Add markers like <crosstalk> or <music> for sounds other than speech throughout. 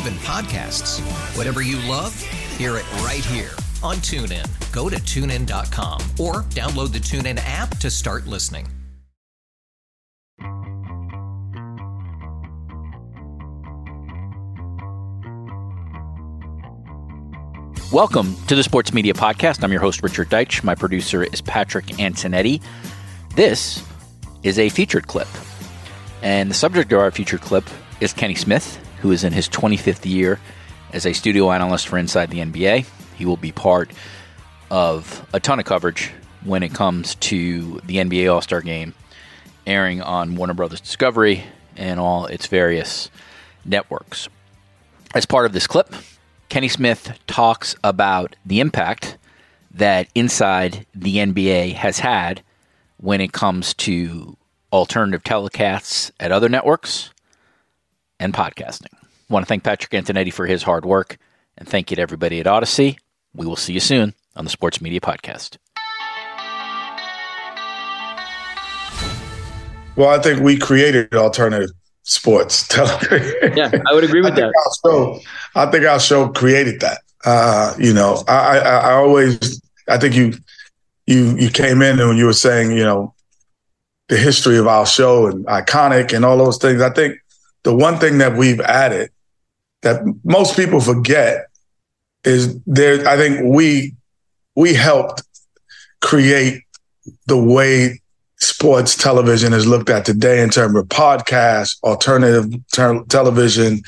even podcasts. Whatever you love, hear it right here on TuneIn. Go to tunein.com or download the TuneIn app to start listening. Welcome to the Sports Media Podcast. I'm your host, Richard Deitsch. My producer is Patrick Antonetti. This is a featured clip. And the subject of our featured clip is Kenny Smith, who is in his 25th year as a studio analyst for Inside the NBA. He will be part of a ton of coverage when it comes to the NBA All Star game airing on Warner Brothers Discovery and all its various networks. As part of this clip, Kenny Smith talks about the impact that Inside the NBA has had when it comes to alternative telecasts at other networks and podcasting. I want to thank Patrick Antonetti for his hard work and thank you to everybody at Audacy. We will see you soon on the Sports Media Podcast. Well, I think we created alternative sports <laughs> television. Yeah, I would agree with I that. Our show, I think our show created that. Uh, you know, I, I, I always, I think you, you, you came in and you were saying, you know, the history of our show and iconic and all those things. I think the one thing that we've added that most people forget is there. I think we, we helped create the way sports television is looked at today in terms of podcasts, alternative ter- television,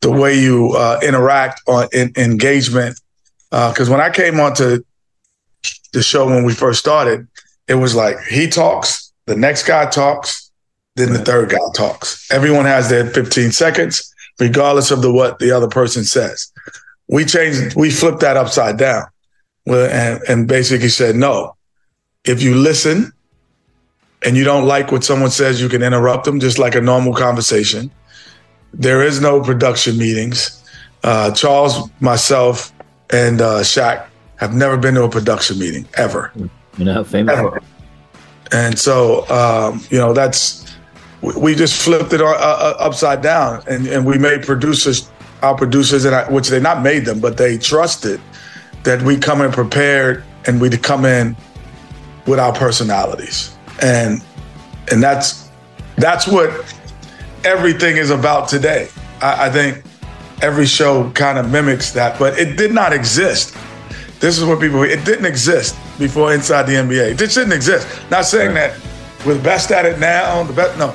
the way you uh, interact on in, engagement. Because when I came onto the show when we first started, it was like he talks, the next guy talks, then the third guy talks. Everyone has their 15 seconds, regardless of the what the other person says. We changed, we flipped that upside down, and, and basically said, no, if you listen and you don't like what someone says, you can interrupt them just like a normal conversation. There is no production meetings. Uh, Charles, myself, and uh, Shaq have never been to a production meeting ever. You know how famous. Ever. And so, um, you know, that's we, just flipped it uh, uh, upside down, and, and we made producers, our producers, and I, which they not made them, but they trusted that we come in prepared and we come in with our personalities, and and that's that's what everything is about today. I, I think every show kind of mimics that, but it did not exist. This is what people, it didn't exist before Inside the NBA. It just didn't exist. Not saying that we're the best at it now, the best, no,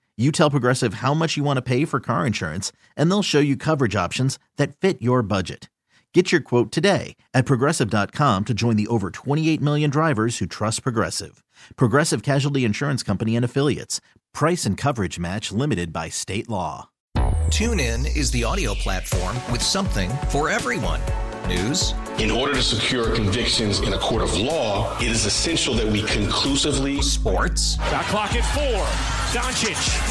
You tell Progressive how much you want to pay for car insurance, and they'll show you coverage options that fit your budget. Get your quote today at progressive.com to join the over 28 million drivers who trust Progressive. Progressive Casualty Insurance Company and Affiliates. Price and coverage match limited by state law. TuneIn is the audio platform with something for everyone. News. In order to secure convictions in a court of law, it is essential that we conclusively. Sports. Shot clock at four. Doncic.